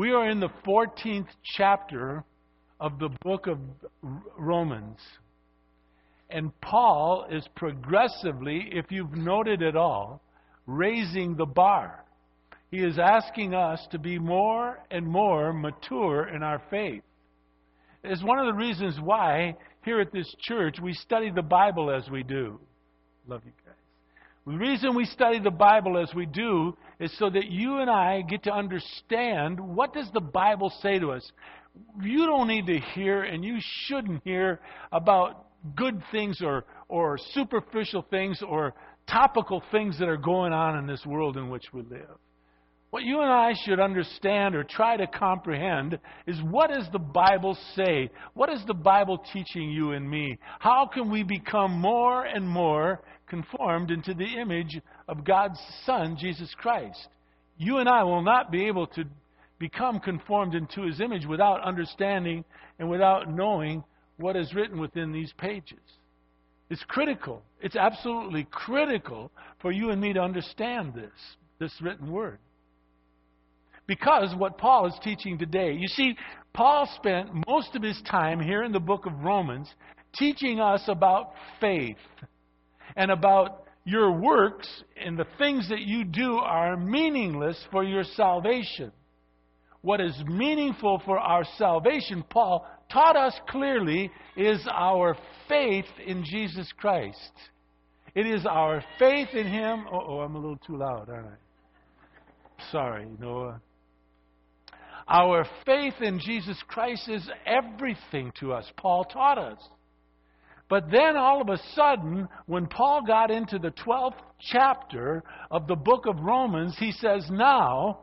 We are in the 14th chapter of the book of Romans. And Paul is progressively, if you've noted at all, raising the bar. He is asking us to be more and more mature in our faith. It's one of the reasons why here at this church we study the Bible as we do. Love you guys. The reason we study the Bible as we do is so that you and I get to understand what does the Bible say to us. You don't need to hear and you shouldn't hear about good things or, or superficial things or topical things that are going on in this world in which we live. What you and I should understand or try to comprehend is what does the Bible say? What is the Bible teaching you and me? How can we become more and more conformed into the image of God's Son, Jesus Christ? You and I will not be able to become conformed into His image without understanding and without knowing what is written within these pages. It's critical. It's absolutely critical for you and me to understand this, this written word because what Paul is teaching today. You see, Paul spent most of his time here in the book of Romans teaching us about faith and about your works and the things that you do are meaningless for your salvation. What is meaningful for our salvation, Paul taught us clearly, is our faith in Jesus Christ. It is our faith in Him. Oh, I'm a little too loud, aren't I? Sorry, Noah. Our faith in Jesus Christ is everything to us, Paul taught us. But then all of a sudden, when Paul got into the 12th chapter of the book of Romans, he says, Now,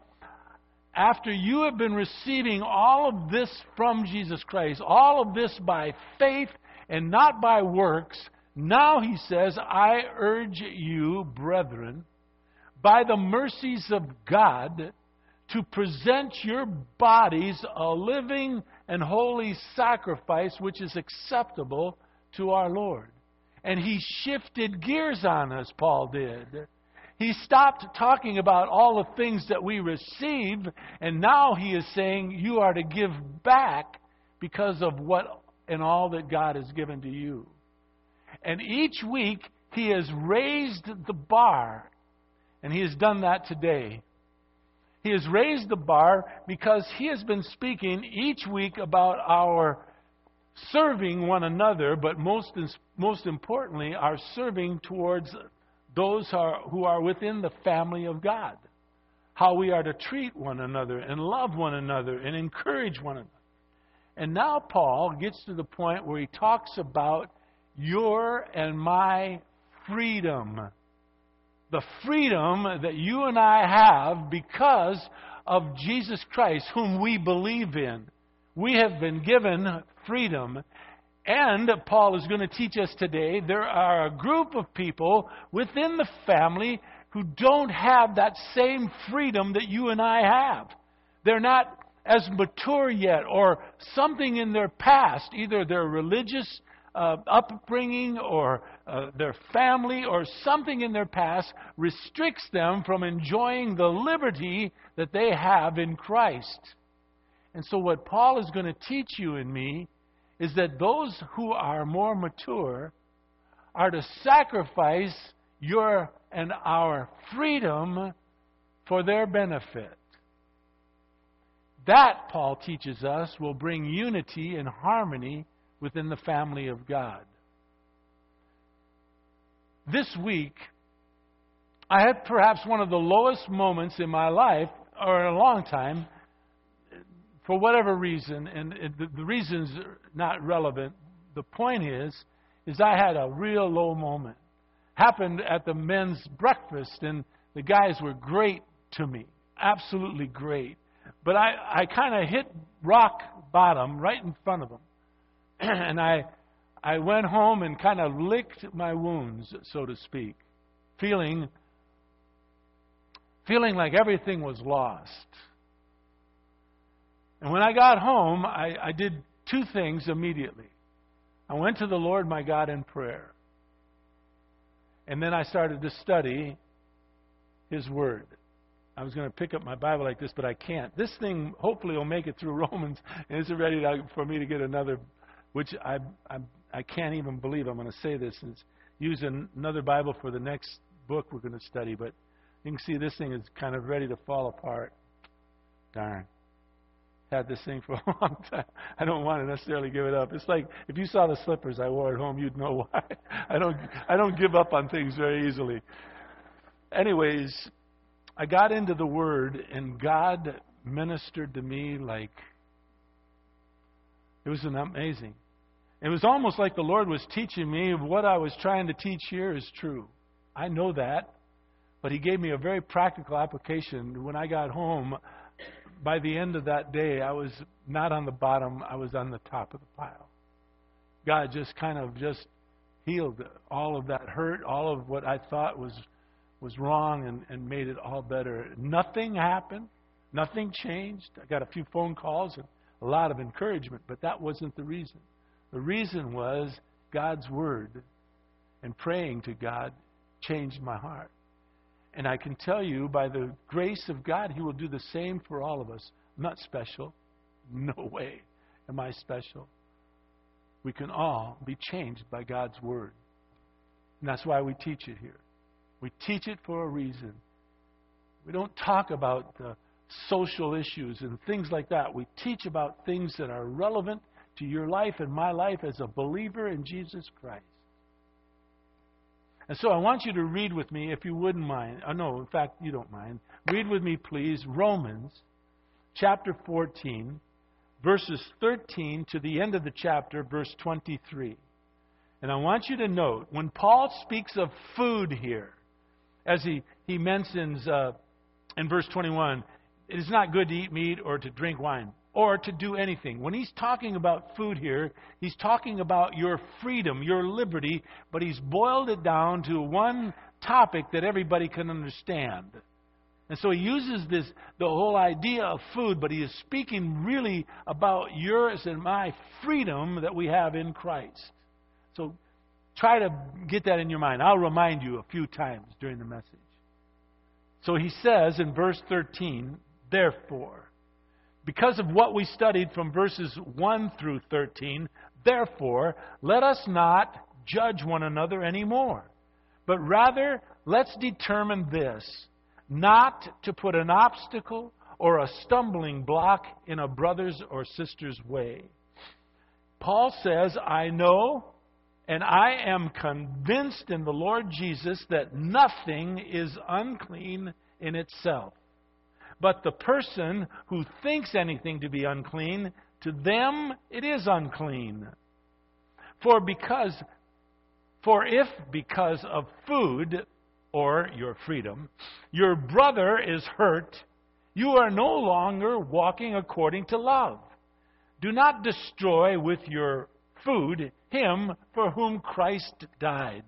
after you have been receiving all of this from Jesus Christ, all of this by faith and not by works, now he says, I urge you, brethren, by the mercies of God, to present your bodies a living and holy sacrifice which is acceptable to our Lord. And he shifted gears on us, Paul did. He stopped talking about all the things that we receive, and now he is saying you are to give back because of what and all that God has given to you. And each week he has raised the bar, and he has done that today. He has raised the bar because he has been speaking each week about our serving one another, but most, most importantly, are serving towards those who are, who are within the family of God. How we are to treat one another and love one another and encourage one another. And now Paul gets to the point where he talks about your and my freedom the freedom that you and I have because of Jesus Christ, whom we believe in. We have been given freedom. And Paul is going to teach us today there are a group of people within the family who don't have that same freedom that you and I have. They're not as mature yet, or something in their past, either their religious uh, upbringing or uh, their family or something in their past restricts them from enjoying the liberty that they have in Christ. And so, what Paul is going to teach you and me is that those who are more mature are to sacrifice your and our freedom for their benefit. That, Paul teaches us, will bring unity and harmony within the family of God. This week, I had perhaps one of the lowest moments in my life, or in a long time, for whatever reason, and the, the reason's not relevant. The point is, is I had a real low moment. Happened at the men's breakfast, and the guys were great to me, absolutely great. But I, I kind of hit rock bottom right in front of them. and I, I went home and kind of licked my wounds, so to speak, feeling, feeling like everything was lost. And when I got home, I, I did two things immediately. I went to the Lord my God in prayer. And then I started to study His Word. I was going to pick up my Bible like this, but I can't. This thing hopefully will make it through Romans, and it's ready for me to get another, which I I I can't even believe I'm going to say this. It's use another Bible for the next book we're going to study, but you can see this thing is kind of ready to fall apart. Darn. Had this thing for a long time. I don't want to necessarily give it up. It's like if you saw the slippers I wore at home, you'd know why. I don't I don't give up on things very easily. Anyways, I got into the Word, and God ministered to me like it was amazing. It was almost like the Lord was teaching me what I was trying to teach here is true. I know that, but He gave me a very practical application. When I got home, by the end of that day, I was not on the bottom, I was on the top of the pile. God just kind of just healed all of that hurt, all of what I thought was was wrong and, and made it all better. Nothing happened. Nothing changed. I got a few phone calls and a lot of encouragement, but that wasn't the reason. The reason was God's Word and praying to God changed my heart. And I can tell you, by the grace of God, He will do the same for all of us. I'm not special. No way am I special. We can all be changed by God's Word. And that's why we teach it here. We teach it for a reason. We don't talk about social issues and things like that. We teach about things that are relevant to your life and my life as a believer in Jesus Christ. And so I want you to read with me, if you wouldn't mind. Oh, no, in fact, you don't mind. Read with me, please, Romans chapter 14, verses 13 to the end of the chapter, verse 23. And I want you to note, when Paul speaks of food here, as he, he mentions uh, in verse 21, it is not good to eat meat or to drink wine or to do anything. When he's talking about food here, he's talking about your freedom, your liberty, but he's boiled it down to one topic that everybody can understand. And so he uses this the whole idea of food, but he is speaking really about yours and my freedom that we have in Christ. So try to get that in your mind. I'll remind you a few times during the message. So he says in verse 13, therefore, because of what we studied from verses 1 through 13, therefore, let us not judge one another anymore, but rather let's determine this not to put an obstacle or a stumbling block in a brother's or sister's way. Paul says, I know and I am convinced in the Lord Jesus that nothing is unclean in itself. But the person who thinks anything to be unclean, to them it is unclean. For because for if because of food or your freedom your brother is hurt, you are no longer walking according to love. Do not destroy with your food him for whom Christ died.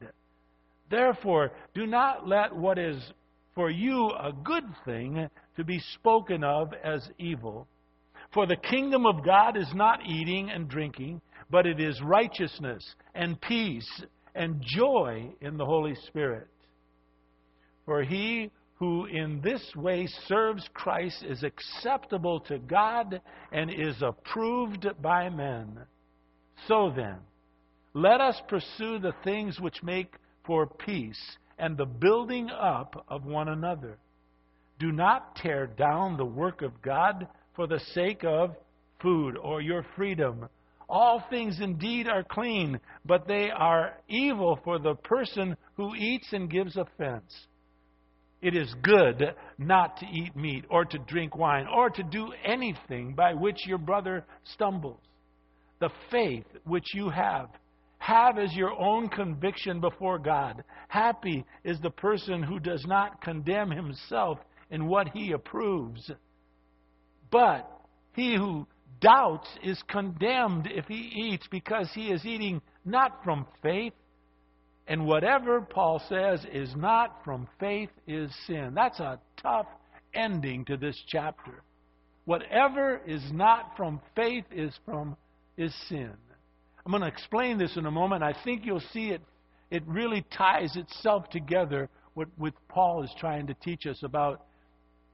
Therefore, do not let what is for you a good thing to be spoken of as evil. For the kingdom of God is not eating and drinking, but it is righteousness and peace and joy in the Holy Spirit. For he who in this way serves Christ is acceptable to God and is approved by men. So then, let us pursue the things which make for peace and the building up of one another. Do not tear down the work of God for the sake of food or your freedom. All things indeed are clean, but they are evil for the person who eats and gives offense. It is good not to eat meat or to drink wine or to do anything by which your brother stumbles. The faith which you have, have as your own conviction before God. Happy is the person who does not condemn himself in what he approves. But he who doubts is condemned if he eats because he is eating not from faith. And whatever Paul says is not from faith is sin. That's a tough ending to this chapter. Whatever is not from faith is from is sin. I'm going to explain this in a moment. I think you'll see it it really ties itself together with, with Paul is trying to teach us about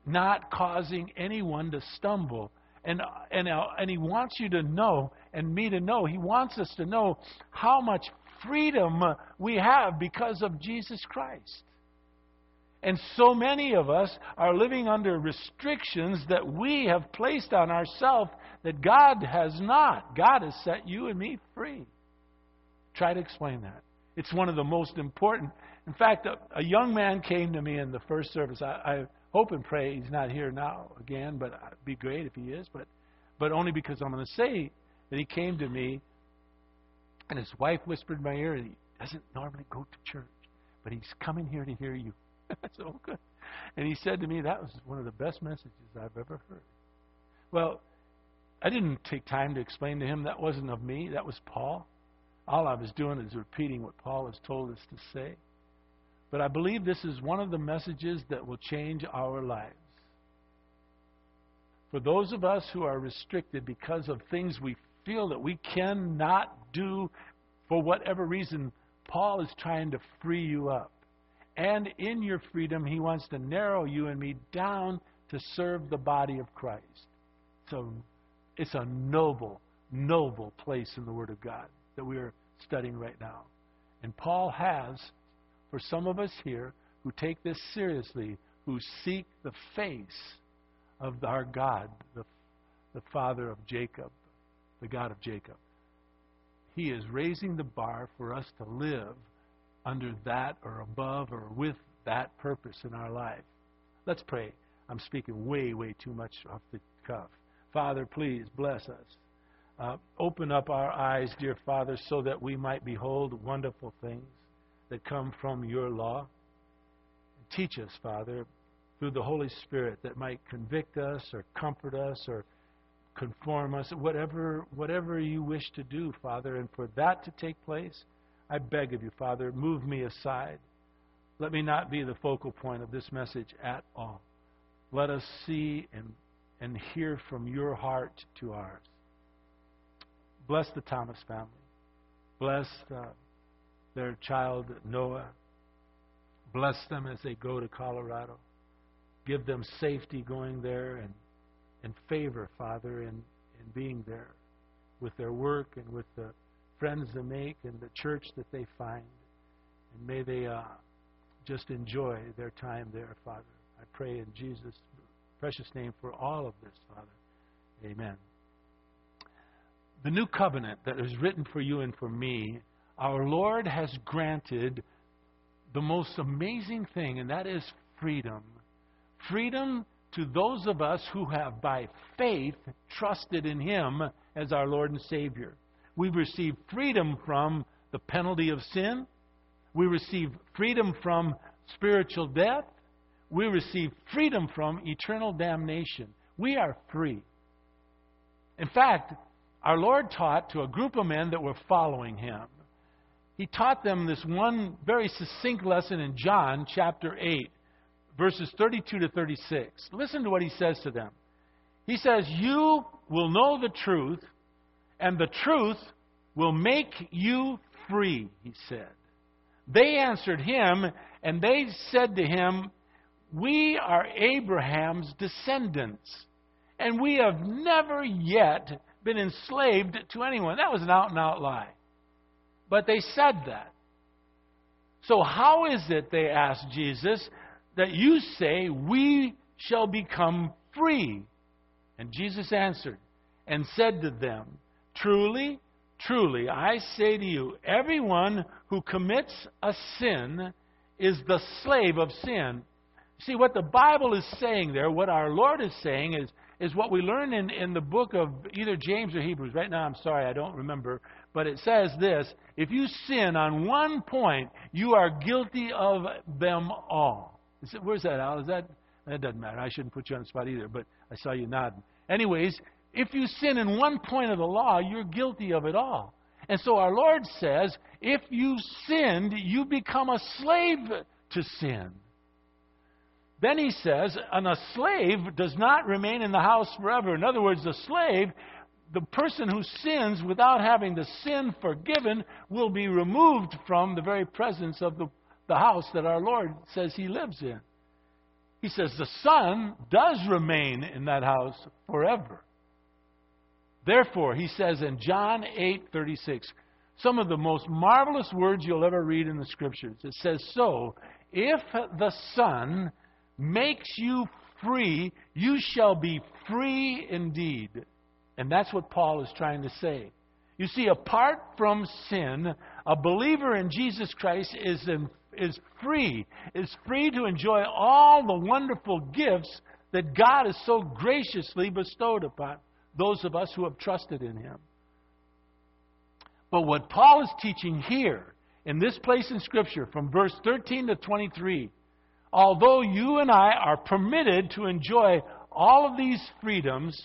not causing anyone to stumble. And, and, uh, and He wants you to know, and me to know, He wants us to know how much freedom we have because of Jesus Christ. And so many of us are living under restrictions that we have placed on ourselves that God has not. God has set you and me free. Try to explain that. It's one of the most important. In fact, a, a young man came to me in the first service. I, I hope and pray he's not here now again, but it'd be great if he is. But, but only because I'm going to say that he came to me, and his wife whispered in my ear, he doesn't normally go to church, but he's coming here to hear you. Oh, good. And he said to me, that was one of the best messages I've ever heard. Well, I didn't take time to explain to him that wasn't of me, that was Paul. All I was doing is repeating what Paul has told us to say. But I believe this is one of the messages that will change our lives. For those of us who are restricted because of things we feel that we cannot do for whatever reason, Paul is trying to free you up. And in your freedom, he wants to narrow you and me down to serve the body of Christ. So it's a noble, noble place in the Word of God that we are studying right now. And Paul has, for some of us here who take this seriously, who seek the face of our God, the, the Father of Jacob, the God of Jacob, he is raising the bar for us to live under that or above or with that purpose in our life. Let's pray. I'm speaking way, way too much off the cuff. Father, please bless us. Uh, open up our eyes, dear Father, so that we might behold wonderful things that come from your law. Teach us, Father, through the Holy Spirit that might convict us or comfort us or conform us, whatever, whatever you wish to do, Father. And for that to take place, I beg of you, Father, move me aside. Let me not be the focal point of this message at all. Let us see and, and hear from your heart to ours. Bless the Thomas family. Bless uh, their child Noah. Bless them as they go to Colorado. Give them safety going there and, and favor, Father, in, in being there with their work and with the friends they make and the church that they find. And may they uh, just enjoy their time there, Father. I pray in Jesus' precious name for all of this, Father. Amen. The new covenant that is written for you and for me, our Lord has granted the most amazing thing, and that is freedom. Freedom to those of us who have, by faith, trusted in Him as our Lord and Savior. We receive freedom from the penalty of sin. We receive freedom from spiritual death. We receive freedom from eternal damnation. We are free. In fact, our Lord taught to a group of men that were following him. He taught them this one very succinct lesson in John chapter 8, verses 32 to 36. Listen to what he says to them. He says, You will know the truth, and the truth will make you free, he said. They answered him, and they said to him, We are Abraham's descendants, and we have never yet been enslaved to anyone. That was an out and out lie. But they said that. So, how is it, they asked Jesus, that you say we shall become free? And Jesus answered and said to them, Truly, truly, I say to you, everyone who commits a sin is the slave of sin. See, what the Bible is saying there, what our Lord is saying, is, is what we learn in, in the book of either James or Hebrews. Right now, I'm sorry, I don't remember. But it says this if you sin on one point, you are guilty of them all. Where's that, Al? Is that? That doesn't matter. I shouldn't put you on the spot either, but I saw you nodding. Anyways, if you sin in one point of the law, you're guilty of it all. And so our Lord says, if you sinned, you become a slave to sin. Then he says, and a slave does not remain in the house forever. In other words, the slave, the person who sins without having the sin forgiven, will be removed from the very presence of the, the house that our Lord says he lives in. He says the Son does remain in that house forever. Therefore, he says in John 8:36, some of the most marvelous words you'll ever read in the scriptures. It says, "So, if the Son makes you free, you shall be free indeed." And that's what Paul is trying to say. You see, apart from sin, a believer in Jesus Christ is, in, is free, is free to enjoy all the wonderful gifts that God has so graciously bestowed upon those of us who have trusted in Him. But what Paul is teaching here, in this place in Scripture, from verse 13 to 23, although you and I are permitted to enjoy all of these freedoms,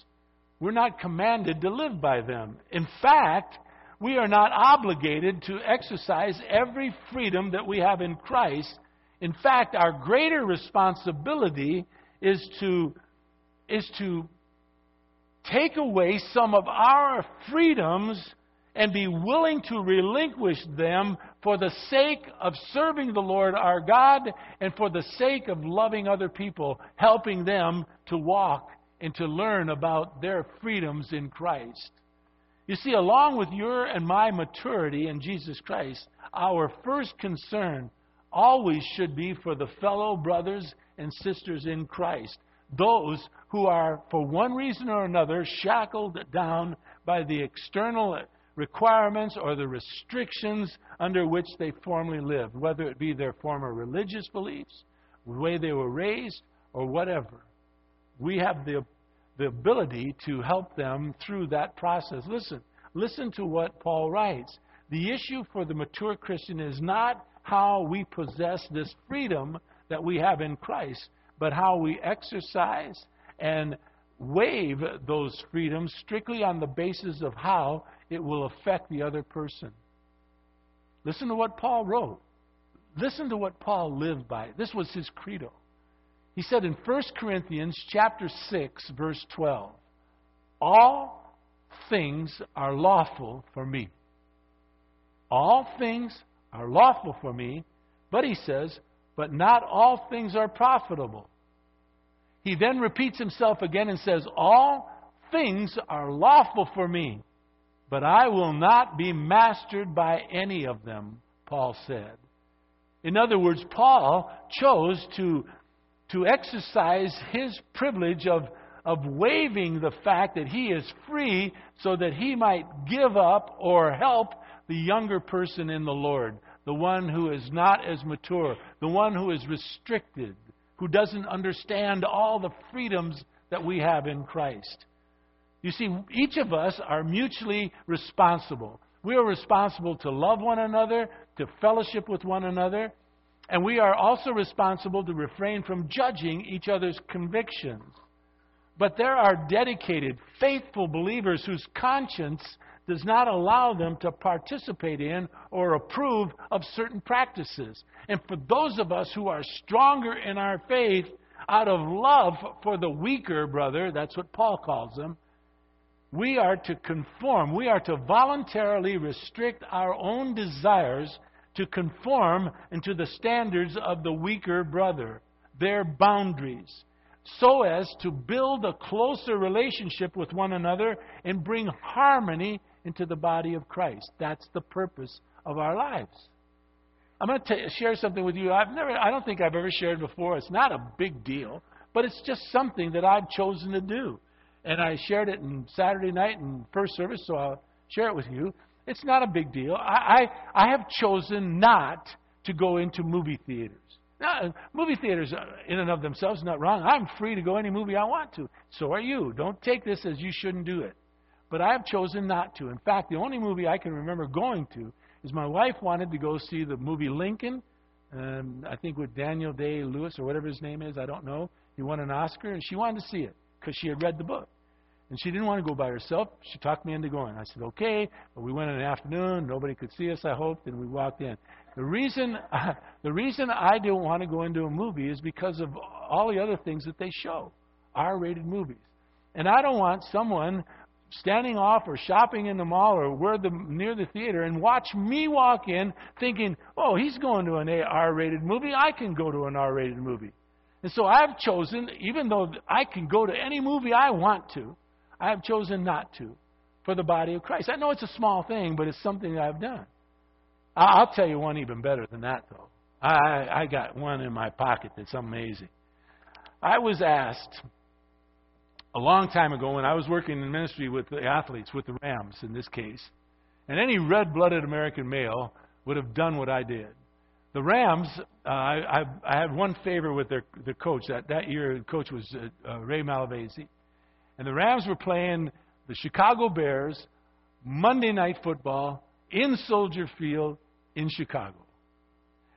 we're not commanded to live by them. In fact, we are not obligated to exercise every freedom that we have in Christ. In fact, our greater responsibility is to, is to take away some of our freedoms and be willing to relinquish them for the sake of serving the Lord our God and for the sake of loving other people, helping them to walk and to learn about their freedoms in Christ. You see, along with your and my maturity in Jesus Christ, our first concern always should be for the fellow brothers and sisters in Christ, those who are, for one reason or another, shackled down by the external requirements or the restrictions under which they formerly lived, whether it be their former religious beliefs, the way they were raised, or whatever we have the, the ability to help them through that process. Listen, listen to what Paul writes. The issue for the mature Christian is not how we possess this freedom that we have in Christ, but how we exercise and waive those freedoms strictly on the basis of how it will affect the other person. Listen to what Paul wrote. Listen to what Paul lived by. This was his credo. He said in 1 Corinthians chapter 6 verse 12, all things are lawful for me. All things are lawful for me, but he says, but not all things are profitable. He then repeats himself again and says, All things are lawful for me, but I will not be mastered by any of them, Paul said. In other words, Paul chose to to exercise his privilege of, of waiving the fact that he is free so that he might give up or help the younger person in the Lord, the one who is not as mature, the one who is restricted, who doesn't understand all the freedoms that we have in Christ. You see, each of us are mutually responsible. We are responsible to love one another, to fellowship with one another, and we are also responsible to refrain from judging each other's convictions. But there are dedicated, faithful believers whose conscience does not allow them to participate in or approve of certain practices. And for those of us who are stronger in our faith, out of love for the weaker brother, that's what Paul calls them, we are to conform. We are to voluntarily restrict our own desires to conform into the standards of the weaker brother, their boundaries, so as to build a closer relationship with one another and bring harmony into the body of Christ. That's the purpose of our lives. I'm going to share something with you. I've never, I don't think I've ever shared before. It's not a big deal, but it's just something that I've chosen to do. And I shared it in Saturday night in first service, so I'll share it with you. It's not a big deal. I, I, I have chosen not to go into movie theaters. Now, movie theaters, uh, in and of themselves, not wrong. I'm free to go any movie I want to. So are you. Don't take this as you shouldn't do it. But I have chosen not to. In fact, the only movie I can remember going to is my wife wanted to go see the movie Lincoln. Um, I think with Daniel Day Lewis or whatever his name is. I don't know. He won an Oscar, and she wanted to see it because she had read the book. And she didn't want to go by herself. She talked me into going. I said, okay. But we went in the afternoon. Nobody could see us, I hoped, and we walked in. The reason, uh, the reason I don't want to go into a movie is because of all the other things that they show, R-rated movies. And I don't want someone standing off or shopping in the mall or where the, near the theater and watch me walk in thinking, oh, he's going to an R-rated movie. I can go to an R-rated movie. And so I've chosen, even though I can go to any movie I want to, I have chosen not to for the body of Christ. I know it's a small thing, but it's something that I've done. I'll tell you one even better than that, though. I, I got one in my pocket that's amazing. I was asked a long time ago when I was working in ministry with the athletes, with the Rams in this case, and any red blooded American male would have done what I did. The Rams, uh, I, I, had one favor with their, their coach. That, that year, the coach was uh, uh, Ray Malavasi. And the Rams were playing the Chicago Bears Monday Night Football in Soldier Field in Chicago.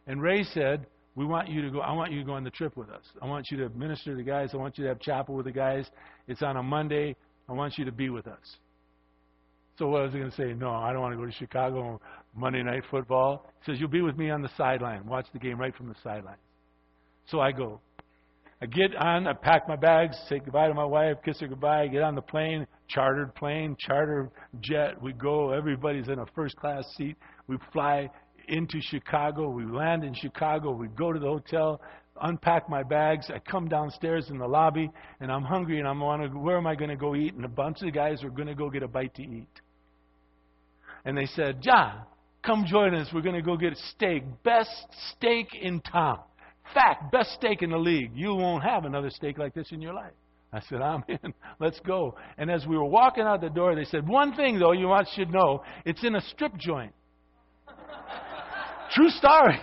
And Ray said, "We want you to go. I want you to go on the trip with us. I want you to minister to the guys. I want you to have chapel with the guys. It's on a Monday. I want you to be with us." So what was I going to say? No, I don't want to go to Chicago Monday night football. He says, You'll be with me on the sideline. Watch the game right from the sideline. So I go. I get on, I pack my bags, say goodbye to my wife, kiss her goodbye, get on the plane, chartered plane, charter jet. We go, everybody's in a first class seat. We fly into Chicago. We land in Chicago. We go to the hotel, unpack my bags. I come downstairs in the lobby, and I'm hungry, and I'm wondering, where am I going to go eat? And a bunch of guys are going to go get a bite to eat. And they said, John, come join us. We're going to go get a steak. Best steak in town. Fact, best steak in the league. You won't have another steak like this in your life. I said, I'm in. Let's go. And as we were walking out the door, they said, One thing, though, you want should know it's in a strip joint. True story.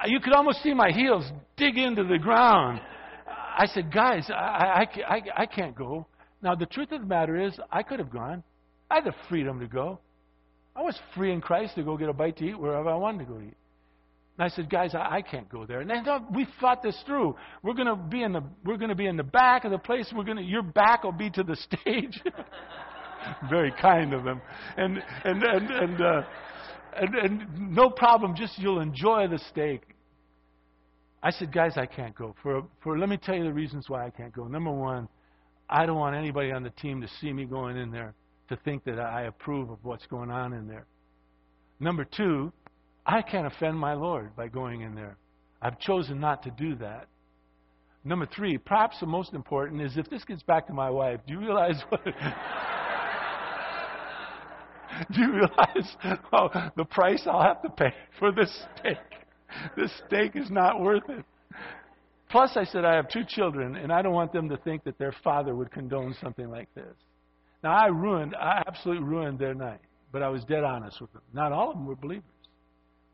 Uh, you could almost see my heels dig into the ground. I said, Guys, I, I, I, I can't go. Now, the truth of the matter is, I could have gone. I had the freedom to go. I was free in Christ to go get a bite to eat wherever I wanted to go eat. And I said, guys, I, I can't go there. And they thought, we thought this through. We're to be in the we're to be in the back of the place. We're to your back will be to the stage. Very kind of them. And and and and, uh, and and no problem. Just you'll enjoy the steak. I said, guys, I can't go. For for let me tell you the reasons why I can't go. Number one, I don't want anybody on the team to see me going in there to think that I approve of what's going on in there. Number two, I can't offend my Lord by going in there. I've chosen not to do that. Number three, perhaps the most important is if this gets back to my wife, do you realize what? do you realize oh, the price I'll have to pay for this steak? This steak is not worth it. Plus, I said I have two children, and I don't want them to think that their father would condone something like this. Now, I ruined, I absolutely ruined their night, but I was dead honest with them. Not all of them were believers.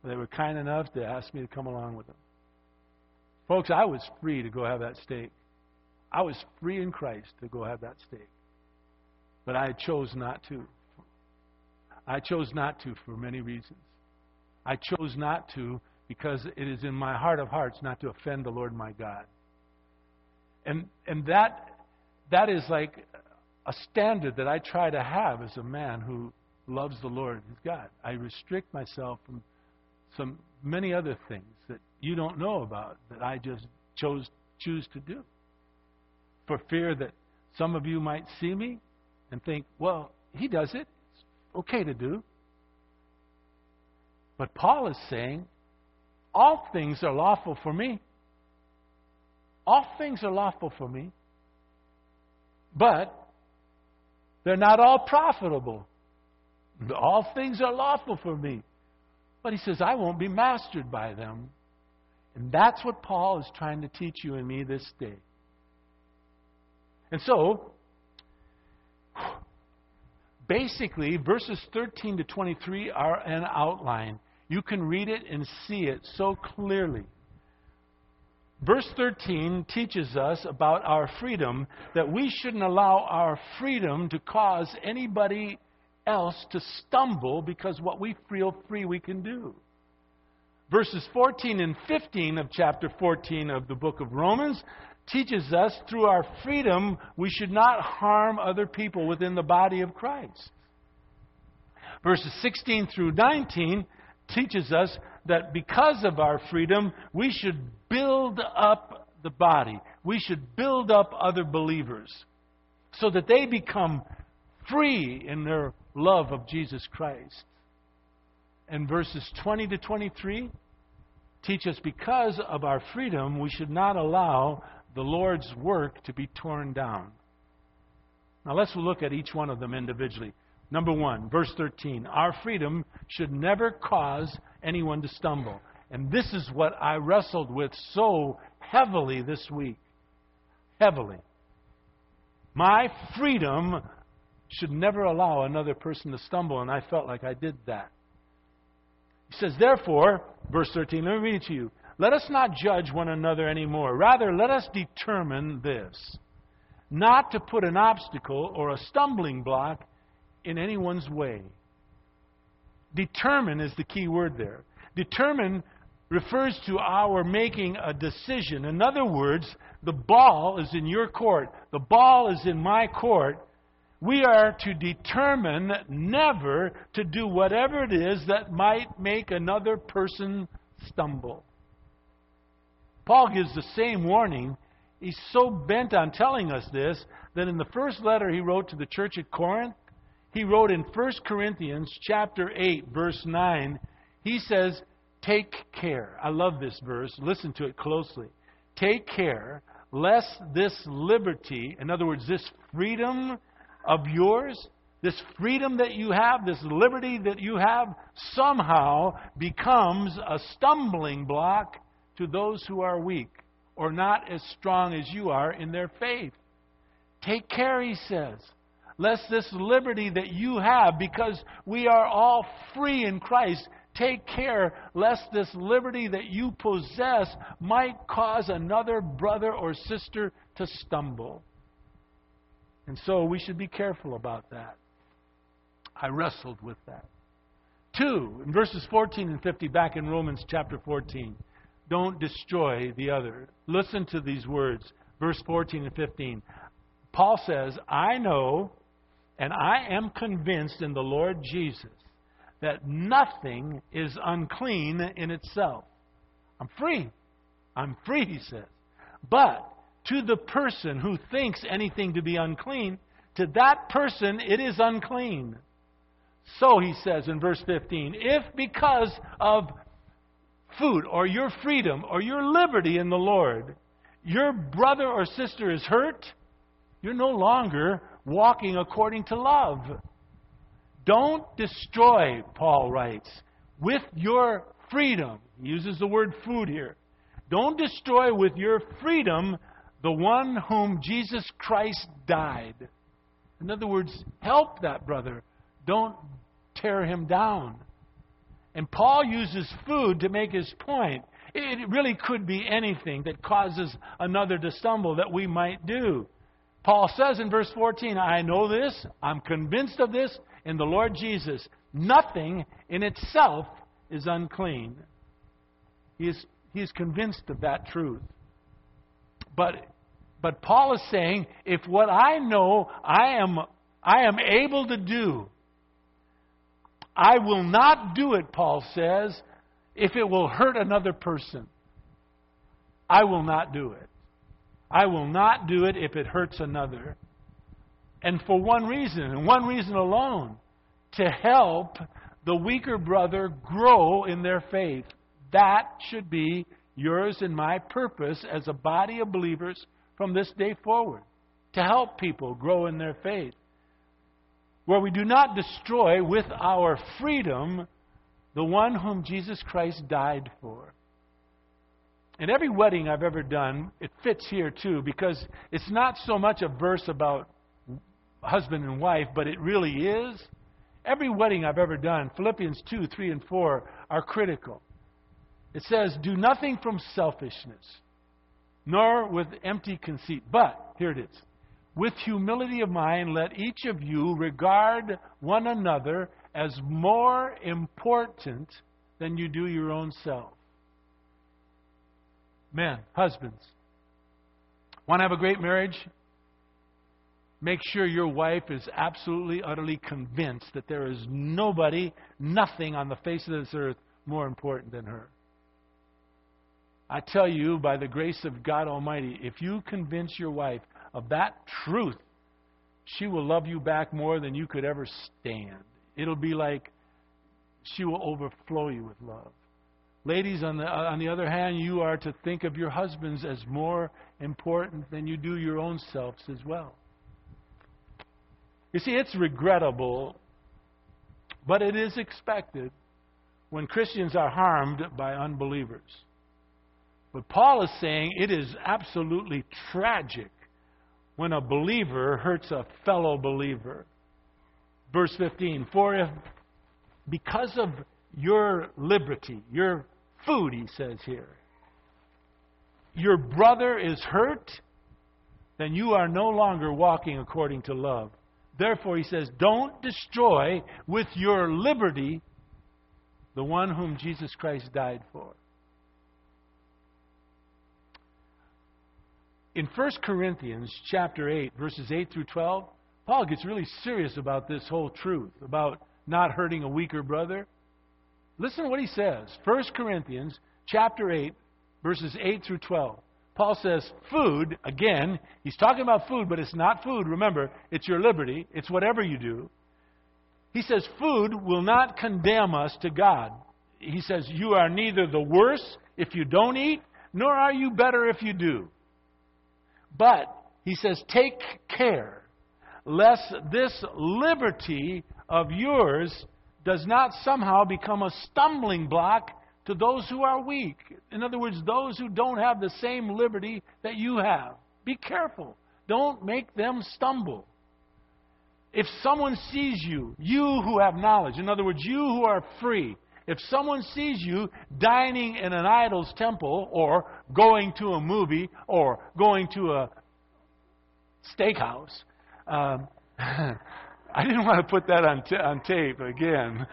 They were kind enough to ask me to come along with them. Folks, I was free to go have that steak. I was free in Christ to go have that steak. But I chose not to. I chose not to for many reasons. I chose not to because it is in my heart of hearts not to offend the Lord my God. And and that that is like a standard that I try to have as a man who loves the Lord his God. I restrict myself from some many other things that you don't know about that I just chose choose to do. For fear that some of you might see me and think, well, he does it. It's okay to do. But Paul is saying, all things are lawful for me. All things are lawful for me. But they're not all profitable. All things are lawful for me. But he says, I won't be mastered by them. And that's what Paul is trying to teach you and me this day. And so, basically, verses 13 to 23 are an outline. You can read it and see it so clearly. Verse 13 teaches us about our freedom, that we shouldn't allow our freedom to cause anybody else to stumble because what we feel free we can do. Verses 14 and 15 of chapter 14 of the book of Romans teaches us through our freedom we should not harm other people within the body of Christ. Verses 16 through 19 teaches us that because of our freedom, we should build up the body. We should build up other believers so that they become free in their love of Jesus Christ. And verses 20 to 23 teach us because of our freedom, we should not allow the Lord's work to be torn down. Now let's look at each one of them individually. Number one, verse 13. Our freedom should never cause anyone to stumble. And this is what I wrestled with so heavily this week. Heavily. My freedom should never allow another person to stumble, and I felt like I did that. He says, Therefore, verse 13, let me read it to you. Let us not judge one another anymore. Rather, let us determine this not to put an obstacle or a stumbling block in anyone's way. Determine is the key word there. Determine refers to our making a decision. In other words, the ball is in your court, the ball is in my court. We are to determine never to do whatever it is that might make another person stumble. Paul gives the same warning. He's so bent on telling us this that in the first letter he wrote to the church at Corinth, he wrote in 1 Corinthians chapter 8 verse 9, he says, "Take care." I love this verse. Listen to it closely. Take care lest this liberty, in other words, this freedom of yours, this freedom that you have, this liberty that you have, somehow becomes a stumbling block to those who are weak or not as strong as you are in their faith. Take care, he says, lest this liberty that you have, because we are all free in Christ, take care lest this liberty that you possess might cause another brother or sister to stumble. And so we should be careful about that. I wrestled with that. Two, in verses 14 and 50, back in Romans chapter 14, don't destroy the other. Listen to these words, verse 14 and 15. Paul says, I know and I am convinced in the Lord Jesus that nothing is unclean in itself. I'm free. I'm free, he says. But to the person who thinks anything to be unclean, to that person it is unclean. So, he says in verse 15, if because of food or your freedom or your liberty in the Lord, your brother or sister is hurt, you're no longer walking according to love. Don't destroy, Paul writes, with your freedom. He uses the word food here. Don't destroy with your freedom the one whom Jesus Christ died. In other words, help that brother. Don't tear him down. And Paul uses food to make his point. It really could be anything that causes another to stumble that we might do. Paul says in verse 14, I know this, I'm convinced of this in the Lord Jesus. Nothing in itself is unclean. He is, he is convinced of that truth. But, but Paul is saying, if what I know I am, I am able to do, I will not do it, Paul says, if it will hurt another person. I will not do it. I will not do it if it hurts another. And for one reason, and one reason alone to help the weaker brother grow in their faith. That should be yours and my purpose as a body of believers from this day forward to help people grow in their faith. Where we do not destroy with our freedom the one whom Jesus Christ died for. In every wedding I've ever done, it fits here too, because it's not so much a verse about husband and wife, but it really is. Every wedding I've ever done, Philippians 2, 3, and 4 are critical. It says, Do nothing from selfishness, nor with empty conceit, but, here it is, with humility of mind, let each of you regard one another as more important than you do your own self. Men, husbands, want to have a great marriage? Make sure your wife is absolutely, utterly convinced that there is nobody, nothing on the face of this earth more important than her. I tell you, by the grace of God Almighty, if you convince your wife of that truth, she will love you back more than you could ever stand. It'll be like she will overflow you with love. Ladies, on the, on the other hand, you are to think of your husbands as more important than you do your own selves as well. You see, it's regrettable, but it is expected when Christians are harmed by unbelievers. But Paul is saying it is absolutely tragic when a believer hurts a fellow believer. Verse 15 For if because of your liberty, your food, he says here, your brother is hurt, then you are no longer walking according to love. Therefore, he says, don't destroy with your liberty the one whom Jesus Christ died for. In 1 Corinthians chapter 8, verses 8 through 12, Paul gets really serious about this whole truth, about not hurting a weaker brother. Listen to what he says. 1 Corinthians chapter 8, verses 8 through 12. Paul says, food, again, he's talking about food, but it's not food. Remember, it's your liberty. It's whatever you do. He says, food will not condemn us to God. He says, you are neither the worse if you don't eat, nor are you better if you do. But, he says, take care lest this liberty of yours does not somehow become a stumbling block to those who are weak. In other words, those who don't have the same liberty that you have. Be careful. Don't make them stumble. If someone sees you, you who have knowledge, in other words, you who are free, if someone sees you dining in an idol's temple or going to a movie or going to a steakhouse, um, I didn't want to put that on, t- on tape again.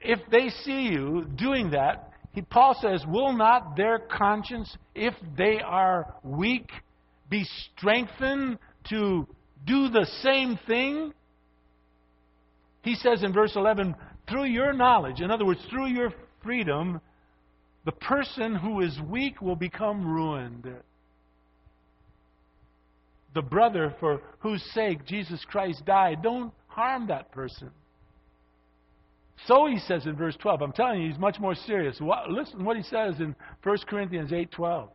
if they see you doing that, he, Paul says, will not their conscience, if they are weak, be strengthened to do the same thing? He says in verse 11, through your knowledge, in other words, through your freedom, the person who is weak will become ruined. The brother for whose sake Jesus Christ died, don't harm that person. So he says in verse 12. I'm telling you, he's much more serious. What, listen what he says in 1 Corinthians 8:12.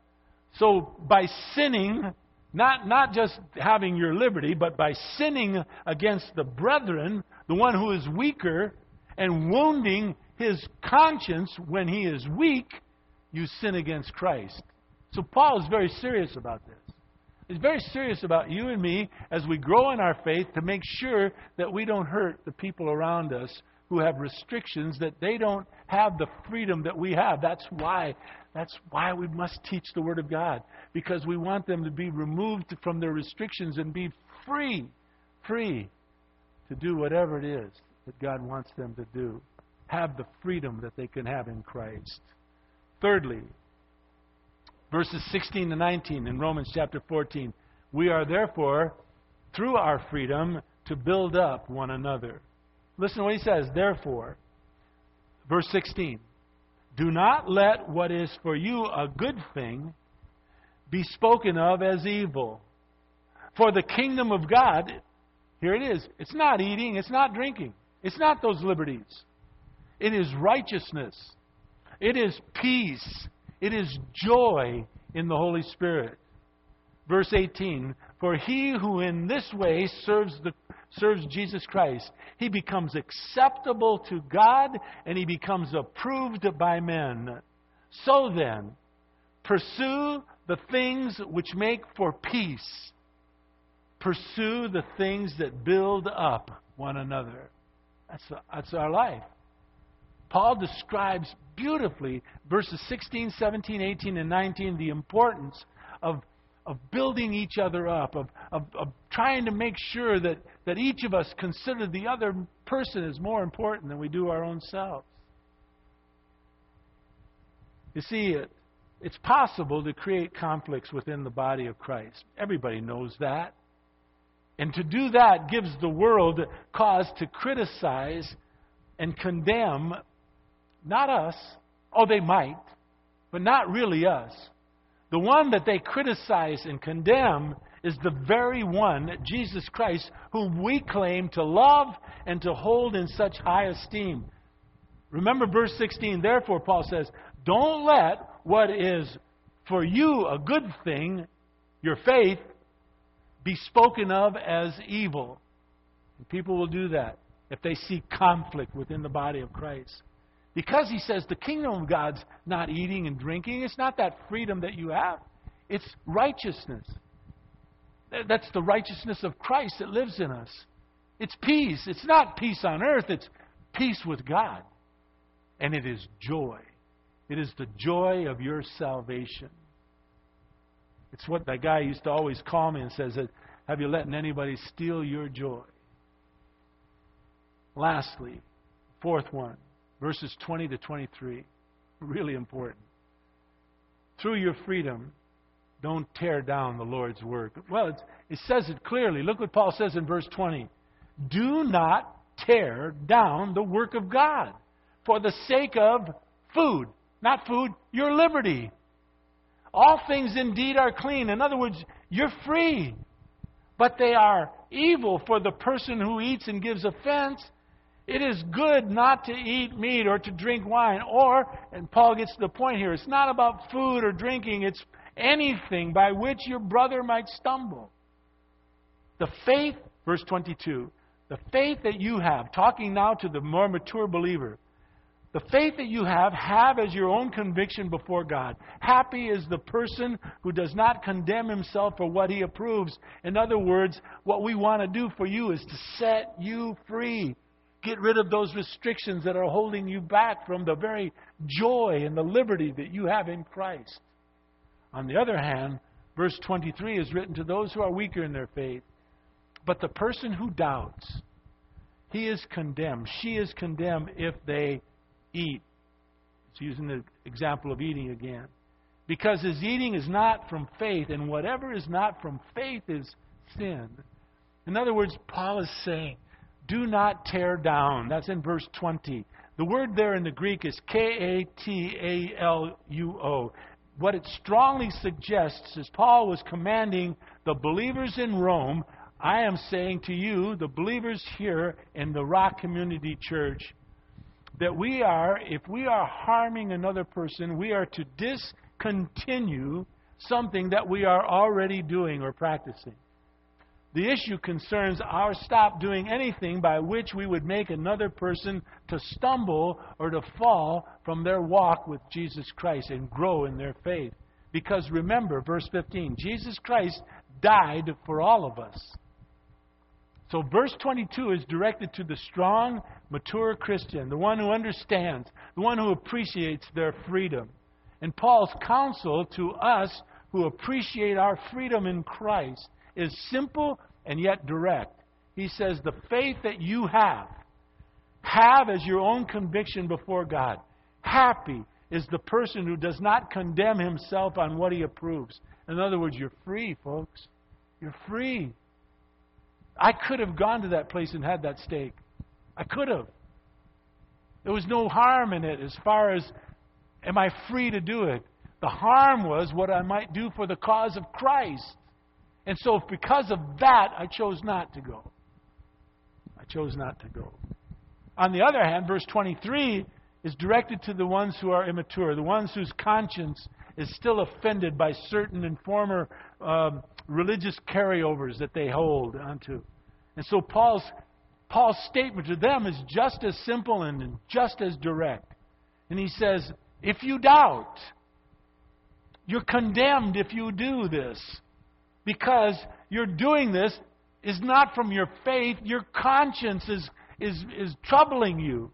So by sinning, not, not just having your liberty, but by sinning against the brethren, the one who is weaker, and wounding his conscience when he is weak, you sin against Christ. So Paul is very serious about this. He's very serious about you and me as we grow in our faith to make sure that we don't hurt the people around us who have restrictions that they don't have the freedom that we have. That's why that's why we must teach the word of God because we want them to be removed from their restrictions and be free, free to do whatever it is that God wants them to do. Have the freedom that they can have in Christ. Thirdly, verses 16 to 19 in Romans chapter 14. We are therefore, through our freedom, to build up one another. Listen to what he says. Therefore, verse 16 Do not let what is for you a good thing be spoken of as evil. For the kingdom of God, here it is, it's not eating, it's not drinking, it's not those liberties. It is righteousness, it is peace, it is joy in the Holy Spirit. Verse 18 For he who in this way serves the serves Jesus Christ, he becomes acceptable to God and he becomes approved by men. So then, pursue the things which make for peace. Pursue the things that build up one another. That's, that's our life. Paul describes beautifully verses 16, 17, 18, and 19 the importance of of building each other up, of, of, of trying to make sure that, that each of us consider the other person as more important than we do our own selves. You see, it, it's possible to create conflicts within the body of Christ. Everybody knows that. And to do that gives the world cause to criticize and condemn not us. Oh, they might, but not really us. The one that they criticize and condemn is the very one, Jesus Christ, whom we claim to love and to hold in such high esteem. Remember verse 16. Therefore, Paul says, Don't let what is for you a good thing, your faith, be spoken of as evil. And people will do that if they see conflict within the body of Christ. Because he says the kingdom of God's not eating and drinking, it's not that freedom that you have, it's righteousness. That's the righteousness of Christ that lives in us. It's peace. It's not peace on earth, it's peace with God. And it is joy. It is the joy of your salvation. It's what that guy used to always call me and says, Have you let anybody steal your joy? Lastly, fourth one, verses 20 to 23. Really important. Through your freedom, don't tear down the Lord's work. Well, it says it clearly. Look what Paul says in verse 20. Do not tear down the work of God for the sake of food. Not food, your liberty. All things indeed are clean. In other words, you're free. But they are evil for the person who eats and gives offense. It is good not to eat meat or to drink wine. Or, and Paul gets to the point here, it's not about food or drinking, it's anything by which your brother might stumble. The faith, verse 22, the faith that you have, talking now to the more mature believer, the faith that you have, have as your own conviction before God. Happy is the person who does not condemn himself for what he approves. In other words, what we want to do for you is to set you free. Get rid of those restrictions that are holding you back from the very joy and the liberty that you have in Christ. On the other hand, verse 23 is written to those who are weaker in their faith. But the person who doubts, he is condemned. She is condemned if they eat. It's using the example of eating again. Because his eating is not from faith, and whatever is not from faith is sin. In other words, Paul is saying, do not tear down. That's in verse 20. The word there in the Greek is K A T A L U O. What it strongly suggests is Paul was commanding the believers in Rome I am saying to you, the believers here in the Rock Community Church, that we are, if we are harming another person, we are to discontinue something that we are already doing or practicing. The issue concerns our stop doing anything by which we would make another person to stumble or to fall from their walk with Jesus Christ and grow in their faith. Because remember, verse 15, Jesus Christ died for all of us. So, verse 22 is directed to the strong, mature Christian, the one who understands, the one who appreciates their freedom. And Paul's counsel to us who appreciate our freedom in Christ is simple and yet direct. He says, The faith that you have, have as your own conviction before God. Happy is the person who does not condemn himself on what he approves. In other words, you're free, folks. You're free. I could have gone to that place and had that steak. I could have. There was no harm in it as far as am I free to do it? The harm was what I might do for the cause of Christ. And so, because of that, I chose not to go. I chose not to go. On the other hand, verse 23 is directed to the ones who are immature, the ones whose conscience is still offended by certain and former um, religious carryovers that they hold onto. And so Paul's, Paul's statement to them is just as simple and just as direct. And he says, if you doubt, you're condemned if you do this. Because you're doing this is not from your faith, your conscience is, is, is troubling you.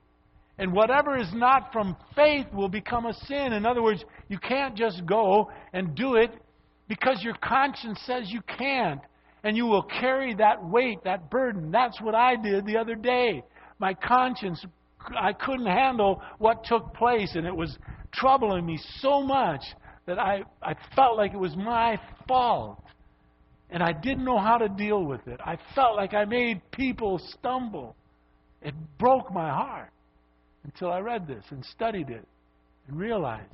And whatever is not from faith will become a sin. In other words, you can't just go and do it because your conscience says you can't. And you will carry that weight, that burden. That's what I did the other day. My conscience, I couldn't handle what took place, and it was troubling me so much that I, I felt like it was my fault. And I didn't know how to deal with it. I felt like I made people stumble. It broke my heart until I read this and studied it and realized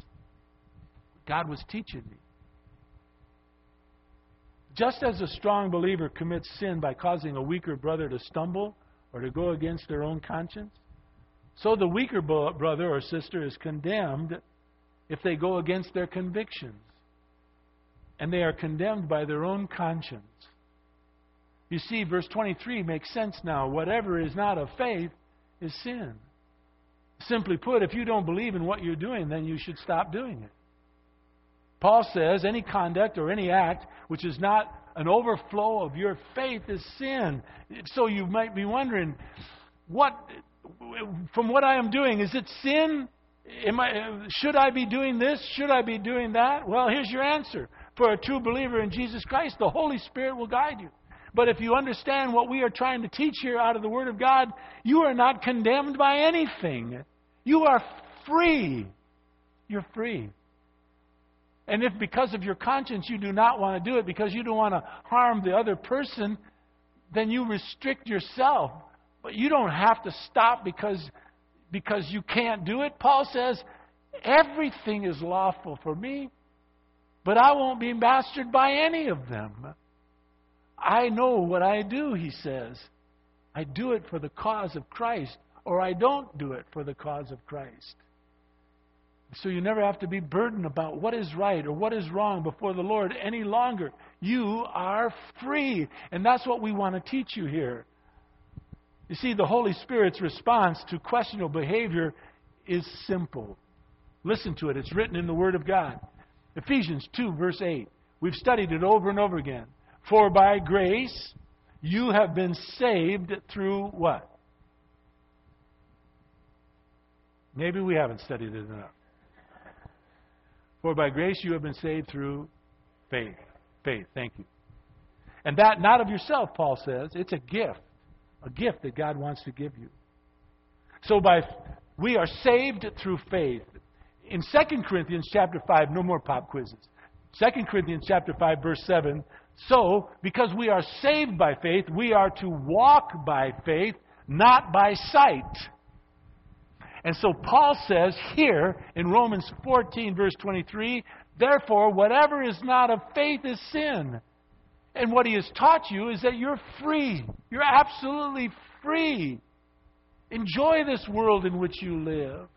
God was teaching me. Just as a strong believer commits sin by causing a weaker brother to stumble or to go against their own conscience, So the weaker brother or sister is condemned if they go against their convictions. And they are condemned by their own conscience. You see, verse 23 makes sense now. Whatever is not of faith is sin. Simply put, if you don't believe in what you're doing, then you should stop doing it. Paul says any conduct or any act which is not an overflow of your faith is sin. So you might be wondering, what from what I am doing, is it sin? Am I, should I be doing this? Should I be doing that? Well, here's your answer. For a true believer in Jesus Christ, the Holy Spirit will guide you. But if you understand what we are trying to teach here out of the Word of God, you are not condemned by anything. You are free. You're free. And if because of your conscience you do not want to do it because you don't want to harm the other person, then you restrict yourself. But you don't have to stop because, because you can't do it. Paul says, everything is lawful for me, but I won't be mastered by any of them. I know what I do, he says. I do it for the cause of Christ, or I don't do it for the cause of Christ. So you never have to be burdened about what is right or what is wrong before the Lord any longer. You are free. And that's what we want to teach you here. You see, the Holy Spirit's response to questionable behavior is simple. Listen to it, it's written in the Word of God. Ephesians 2, verse 8. We've studied it over and over again. For by grace you have been saved through what? Maybe we haven't studied it enough. For by grace you have been saved through faith. Faith, thank you. And that not of yourself, Paul says. It's a gift. A gift that God wants to give you. So by we are saved through faith. In 2 Corinthians chapter 5, no more pop quizzes. 2 Corinthians chapter 5 verse 7, so because we are saved by faith, we are to walk by faith, not by sight. And so Paul says here in Romans 14, verse 23, therefore, whatever is not of faith is sin. And what he has taught you is that you're free. You're absolutely free. Enjoy this world in which you live.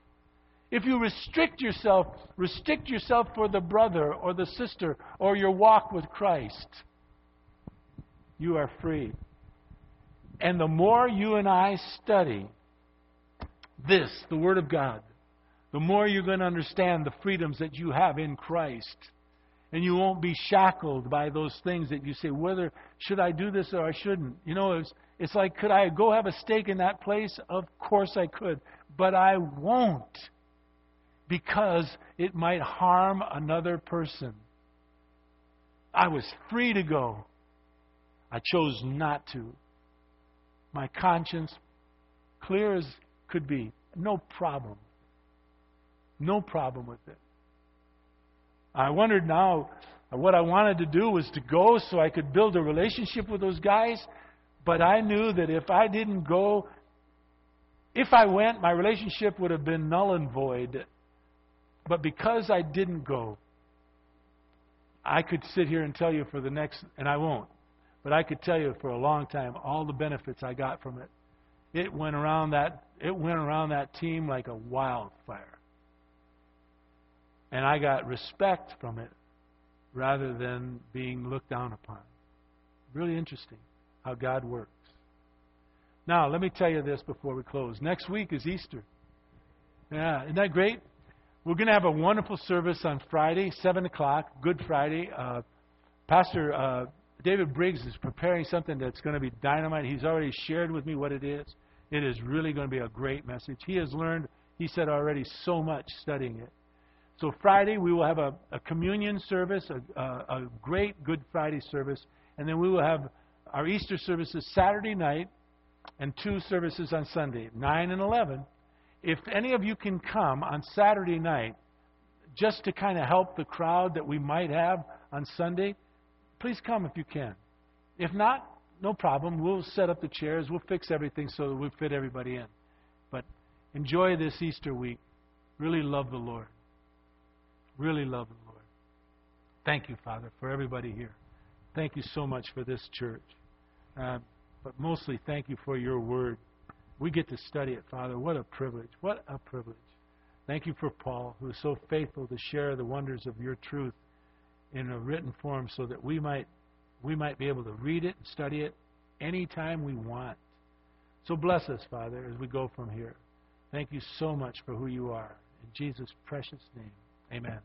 If you restrict yourself, restrict yourself for the brother or the sister or your walk with Christ. You are free. And the more you and I study this, the Word of God, the more you're going to understand the freedoms that you have in Christ. And you won't be shackled by those things that you say, whether should I do this or I shouldn't. You know, it's, it's like, could I go have a steak in that place? Of course I could. But I won't because it might harm another person. I was free to go. I chose not to. My conscience, clear as could be. No problem. No problem with it. I wondered now, what I wanted to do was to go so I could build a relationship with those guys, but I knew that if I didn't go, if I went, my relationship would have been null and void. But because I didn't go, I could sit here and tell you for the next, and I won't, but I could tell you for a long time all the benefits I got from it. It went around that it went around that team like a wildfire. And I got respect from it rather than being looked down upon. Really interesting how God works. Now, let me tell you this before we close. Next week is Easter. Yeah, isn't that great? We're going to have a wonderful service on Friday, 7 o'clock, Good Friday. Uh, Pastor uh, David Briggs is preparing something that's going to be dynamite. He's already shared with me what it is. It is really going to be a great message. He has learned, he said already, so much studying it. So Friday, we will have a, a communion service, a, a, a great Good Friday service, and then we will have our Easter services Saturday night and two services on Sunday, 9 and 11. If any of you can come on Saturday night, just to kind of help the crowd that we might have on Sunday, please come if you can. If not, no problem. We'll set up the chairs. We'll fix everything so that we fit everybody in. But enjoy this Easter week. Really love the Lord. Really love the Lord. Thank you, Father, for everybody here. Thank you so much for this church. Uh, but mostly, thank you for your word. We get to study it, Father. What a privilege. What a privilege. Thank you for Paul, who is so faithful to share the wonders of your truth in a written form so that we might we might be able to read it and study it anytime we want. So bless us, Father, as we go from here. Thank you so much for who you are. In Jesus' precious name, amen.